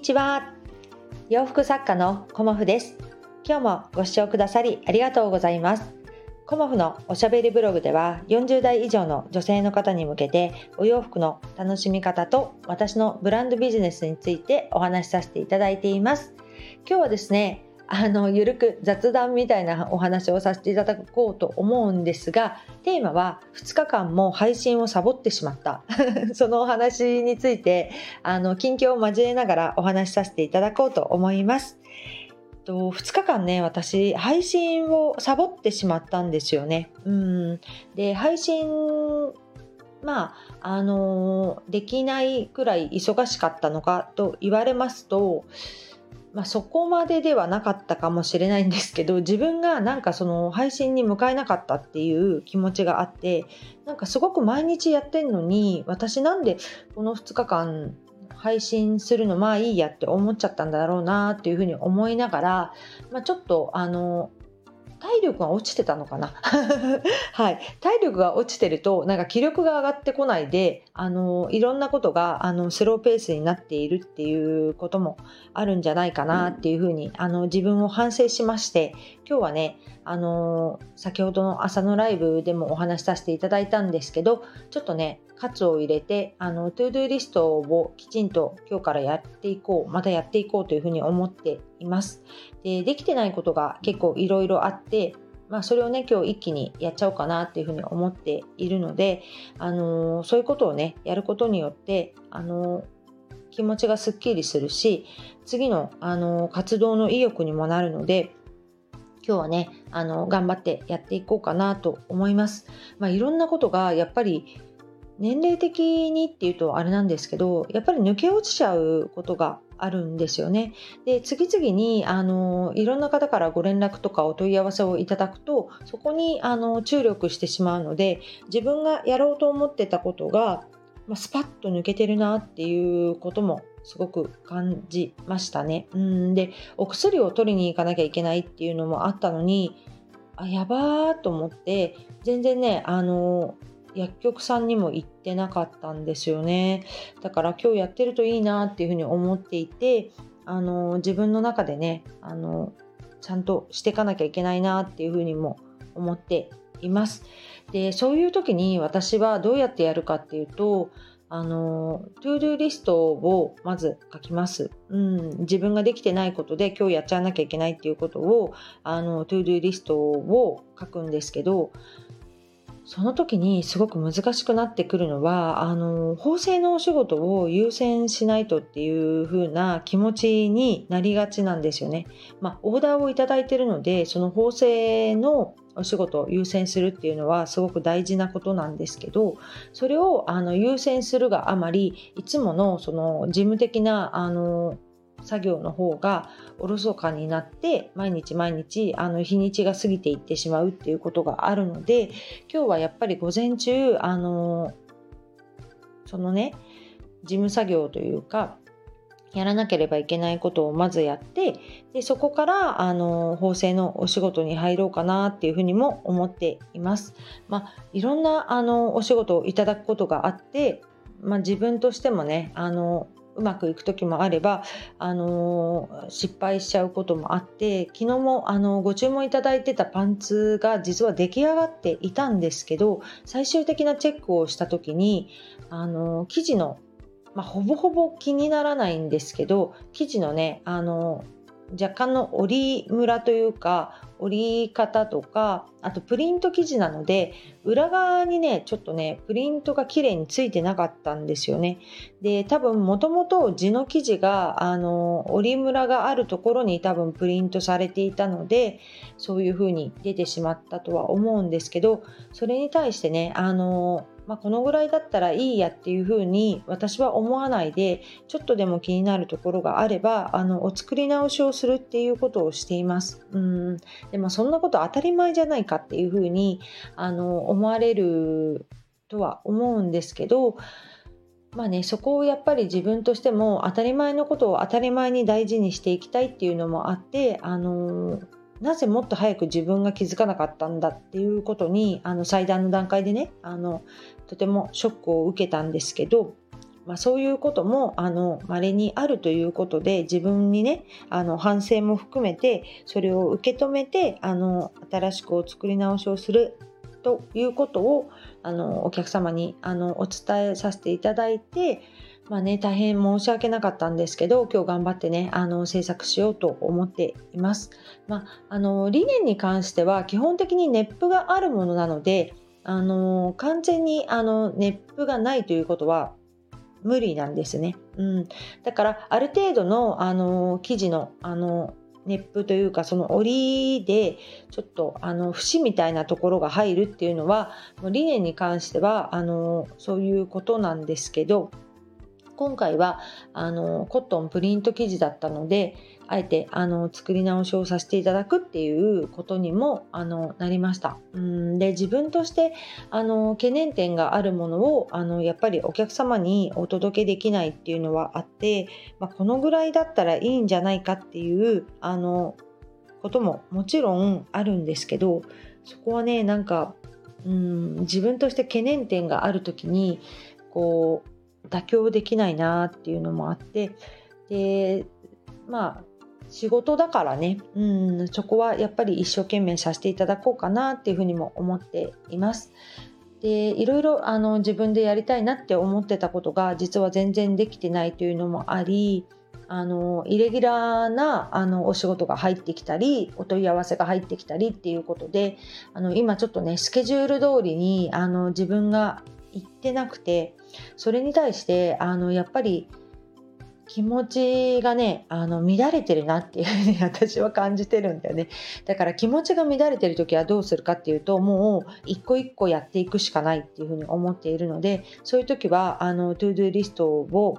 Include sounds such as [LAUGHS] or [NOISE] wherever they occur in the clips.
にちは。洋服作家のコモフです。今日もご視聴くださりありがとうございます。コモフのおしゃべりブログでは40代以上の女性の方に向けてお洋服の楽しみ方と私のブランドビジネスについてお話しさせていただいています。今日はですねあのゆるく雑談みたいなお話をさせていただこうと思うんですがテーマは2日間も配信をサボってしまった [LAUGHS] そのお話についてあの近況を交えながらお話しさせていただこうと思います。と2日間ね私配信をサボってしまったんですよね。うんで配信まああのできないくらい忙しかったのかと言われますとまあ、そこまでではなかったかもしれないんですけど [LAUGHS] 自分がなんかその配信に向かえなかったっていう気持ちがあってなんかすごく毎日やってんのに私なんでこの2日間配信するのまあいいやって思っちゃったんだろうなっていうふうに思いながら、まあ、ちょっとあの体力が落ちてたのかな？[LAUGHS] はい。体力が落ちてるとなんか気力が上がってこないであのいろんなことがあのスローペースになっているっていうこともあるんじゃないかなっていうふうにあの自分を反省しまして今日はねあの先ほどの朝のライブでもお話しさせていただいたんですけどちょっとね活を入れてあの to do リストをきちんと今日からやっていこうまたやっていこうというふうに思っていますでできてないことが結構いろいろあってまあ、それをね今日一気にやっちゃおうかなっていうふうに思っているので、あのー、そういうことをねやることによって、あのー、気持ちがすっきりするし次の、あのー、活動の意欲にもなるので今日はねあの頑張ってやっていこうかなと思います。まあ、いろんなことがやっぱり年齢的にっていうとあれなんですけどやっぱり抜け落ちちゃうことがあるんですよね。で次々にあのいろんな方からご連絡とかお問い合わせをいただくとそこにあの注力してしまうので自分がやろうと思ってたことが、まあ、スパッと抜けてるなっていうこともすごく感じましたね。うんでお薬を取りに行かなきゃいけないっていうのもあったのにあやばーと思って全然ねあの薬局さんにも行ってなかったんですよねだから今日やってるといいなっていうふうに思っていてあの自分の中でねあのちゃんとしていかなきゃいけないなっていうふうにも思っていますでそういう時に私はどうやってやるかっていうとあの、 to do リストをまず書きます。うん、自分ができてないことで今日やっちゃわなきゃいけないっていうことを、あの、 to do リストを書くんですけど、その時にすごく難しくなってくるのはあの法制のお仕事を優先しないとっていう風な気持ちになりがちなんですよね。まあ、オーダーをいただいてるのでその法制のお仕事を優先するっていうのはすごく大事なことなんですけどそれをあの優先するがあまりいつものその事務的なあの作業の方がおろそかになって毎日毎日あの日にちが過ぎていってしまうっていうことがあるので今日はやっぱり午前中あのそのね事務作業というかやらなければいけないことをまずやってでそこからあの縫製のお仕事に入ろうかなっていうふうにも思っています。まあ、いろんなあのお仕事をいただくことがあって、まあ、自分としてもねあのうまくいく時もあれば、あのー、失敗しちゃうこともあって昨日も、あのー、ご注文いただいてたパンツが実は出来上がっていたんですけど最終的なチェックをした時に、あのー、生地の、まあ、ほぼほぼ気にならないんですけど生地のね、あの若干の折りムラというか折り方とかあとプリント生地なので裏側にねちょっとねプリントが綺麗についてなかったんですよね。で多分もともと地の生地があの折りムラがあるところに多分プリントされていたのでそういう風に出てしまったとは思うんですけどそれに対してねあのまあ、このぐらいだったらいいやっていうふうに私は思わないでちょっとでも気になるところがあればあのお作り直しをするっていうことをしています。うんでもそんなこと当たり前じゃないかっていうふうにあの思われるとは思うんですけどまあね、そこをやっぱり自分としても当たり前のことを当たり前に大事にしていきたいっていうのもあってあのなぜもっと早く自分が気づかなかったんだっていうことにあの最大の段階でねあのとてもショックを受けたんですけどまあ、そういうこともあの稀にあるということで自分にねあの反省も含めてそれを受け止めてあの新しくお作り直しをするということをあのお客様にあのお伝えさせていただいてまあね、大変申し訳なかったんですけど、今日頑張ってね、あの、制作しようと思っています。まあ、あの、理念に関しては基本的にネップがあるものなので、あの、完全にあの、ネップがないということは無理なんですね。うん。だから、ある程度の、あの、生地の、あの、熱風というかその折りでちょっとあの節みたいなところが入るっていうのは理念に関してはあのそういうことなんですけど今回はあのコットンプリント生地だったのであえてあの作り直しをさせていただくっていうことにもあのなりました。うんで自分としてあの懸念点があるものをあのやっぱりお客様にお届けできないっていうのはあって、まあ、このぐらいだったらいいんじゃないかっていうあのことももちろんあるんですけどそこはねなんかうん自分として懸念点がある時にこう妥協できないなっていうのもあってでまあ仕事だからね、うん、そこはやっぱり一生懸命させていただこうかなっていうふうにも思っています。でいろいろあの自分でやりたいなって思ってたことが実は全然できてないというのもありあのイレギュラーなあのお仕事が入ってきたりお問い合わせが入ってきたりっていうことであの今ちょっとねスケジュール通りにあの自分が行ってなくてそれに対してあのやっぱり気持ちがねあの乱れてるなっていうふうに [LAUGHS] 私は感じてるんだよねだから気持ちが乱れてる時はどうするかっていうともう一個一個やっていくしかないっていうふうに思っているのでそういう時はあの to do リストを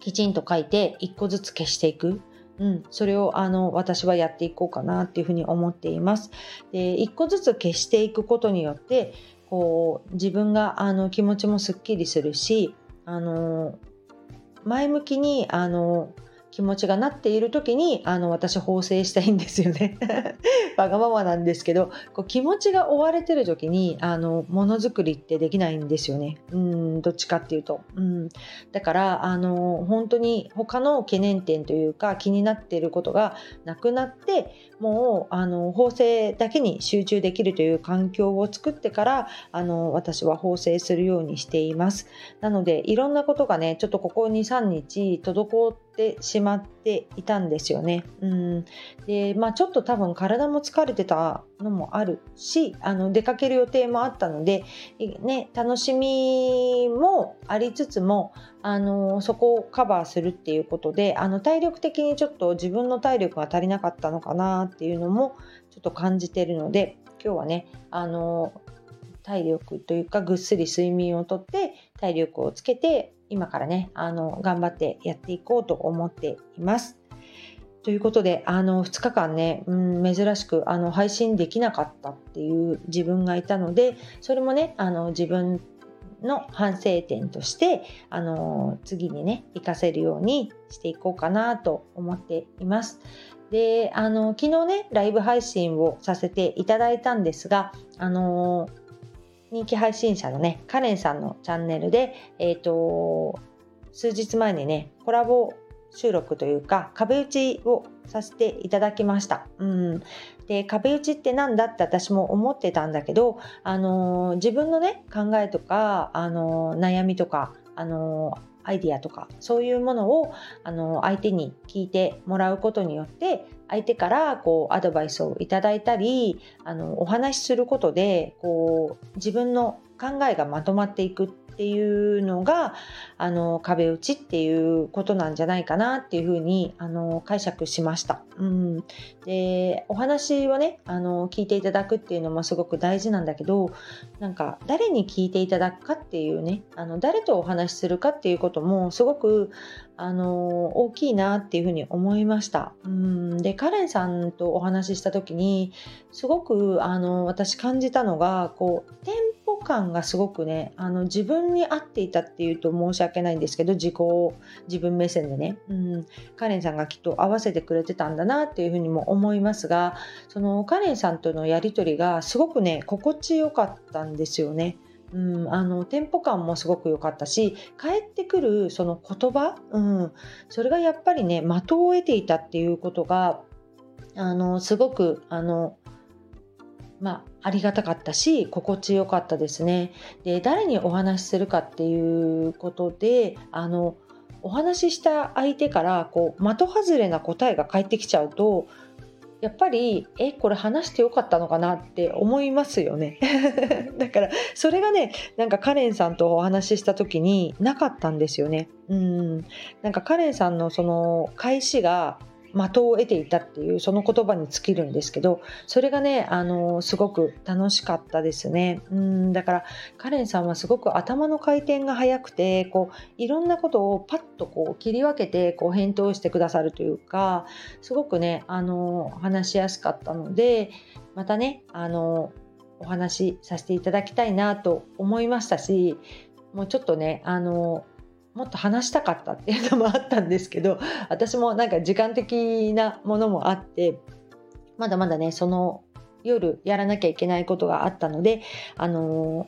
きちんと書いて一個ずつ消していくうん、それをあの私はやっていこうかなっていうふうに思っています。で一個ずつ消していくことによってこう自分があの気持ちもすっきりするしあの前向きにあの気持ちがなっている時にあの私縫製したいんですよね。[LAUGHS] わがままなんですけどこう気持ちが追われてる時にあのものづくりってできないんですよね。うんどっちかっていうと、うん、だからあの本当に他の懸念点というか気になっていることがなくなってもうあの縫製だけに集中できるという環境を作ってからあの私は縫製するようにしています。なのでいろんなことがねちょっとここ23日滞ってしまっていたんですよね。うん、でまあちょっと多分体も疲れてたのもあるしあの出かける予定もあったので、ね、楽しみもありつつもあのそこをカバーするっていうことであの体力的にちょっと自分の体力が足りなかったのかなっていうのもちょっと感じてるので今日はねあの体力というかぐっすり睡眠をとって体力をつけて今からね、あの、頑張ってやっていこうと思っています。ということで、あの、2日間ね、うん、珍しく、あの、配信できなかったっていう自分がいたので、それもね、あの、自分の反省点として、あの、次にね、活かせるようにしていこうかなと思っています。で、あの、昨日ね、ライブ配信をさせていただいたんですが、あの、人気配信者のね、カレンさんのチャンネルで、えっ、ー、と、数日前にね、コラボ収録というか壁打ちをさせていただきました。うん、で壁打ちって何だって私も思ってたんだけど、あのー、自分のね考えとか、あのー、悩みとか、あのー、アイディアとかそういうものを、あの相手に聞いてもらうことによって相手からこうアドバイスをいただいたりあのお話しすることでこう自分の考えがまとまっていくっていうのがあの壁打ちっていうことなんじゃないかなっていうふうにあの解釈しました。うん、でお話をねあの聞いていただくっていうのもすごく大事なんだけどなんか誰に聞いていただくかっていうねあの誰とお話しするかっていうこともすごくあの大きいなっていうふうに思いました。うんでカレンさんとお話しした時にすごくあの私感じたのがこうテンポ感がすごくねあの自分に合っていたっていうと申し訳ないんですけど自己を自分目線でね、うん、カレンさんがきっと合わせてくれてたんだなっていうふうにも思いますがそのカレンさんとのやり取りがすごくね心地よかったんですよね。うん、あのテンポ感もすごく良かったし返ってくるその言葉、うん、それがやっぱりね的を得ていたっていうことがあのすごくあのまあ、ありがたかったし心地よかったですね。で誰にお話しするかっていうことであのお話しした相手からこう的外れな答えが返ってきちゃうとやっぱりえこれ話してよかったのかなって思いますよね。[LAUGHS] だからそれがねなんかカレンさんとお話しした時になかったんですよね。うん。なんかカレンさんのその返しが的を得ていたっていうその言葉に尽きるんですけどそれがねあのすごく楽しかったですね。うんだからカレンさんはすごく頭の回転が速くてこういろんなことをパッとこう切り分けてこう返答してくださるというかすごくねあの話しやすかったのでまたねあのお話しさせていただきたいなと思いましたしもうちょっとねあのもっと話したかったっていうのもあったんですけど私もなんか時間的なものもあってまだまだねその夜やらなきゃいけないことがあったのであの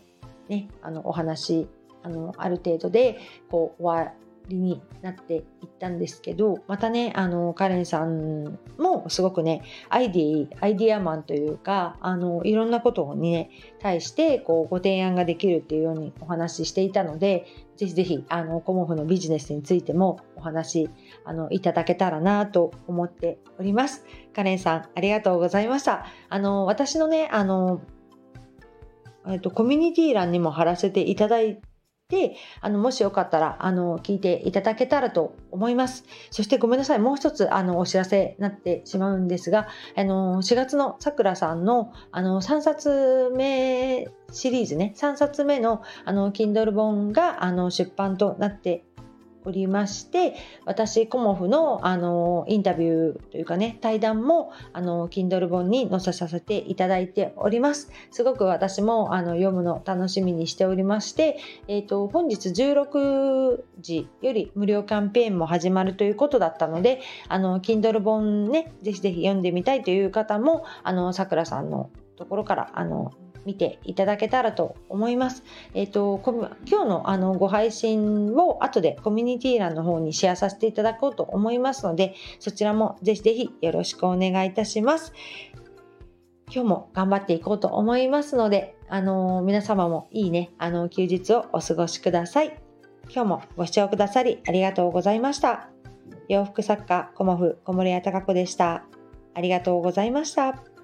ー、ねあのお話あのある程度でこう終わりになっていったんですけどまたねあのカレンさんもすごくねアイディアイディアマンというかあのいろんなことにね対してこうご提案ができるっていうようにお話ししていたのでぜひぜひあのコモフのビジネスについてもお話あのいただけたらなと思っております。カレンさんありがとうございました。あの私のねあのえっと、コミュニティ欄にも貼らせていただいで、あの、もしよかったら、あの、聞いていただけたらと思います。そしてごめんなさい、もう一つ、あの、お知らせになってしまうんですが、あの、4月のさくらさんの、あの、3冊目シリーズね、3冊目の、あの、Kindle 本が、あの、出版となっておりまして私コモフのあのインタビューというかね対談もあの Kindle 本に載せさせていただいております。すごく私もあの読むの楽しみにしておりまして、えーと、本日16時より無料キャンペーンも始まるということだったのであの Kindle 本ねぜひぜひ読んでみたいという方もあのさくらさんのところからあの見ていただけたらと思います。えっ、ー、と、今日のあのご配信を後でコミュニティ欄の方にシェアさせていただこうと思いますので、そちらもぜひぜひよろしくお願いいたします。今日も頑張っていこうと思いますので、あのー、皆様もいいね、あのー、休日をお過ごしください。今日もご視聴くださりありがとうございました。洋服作家、コモフ小森屋隆子でした。ありがとうございました。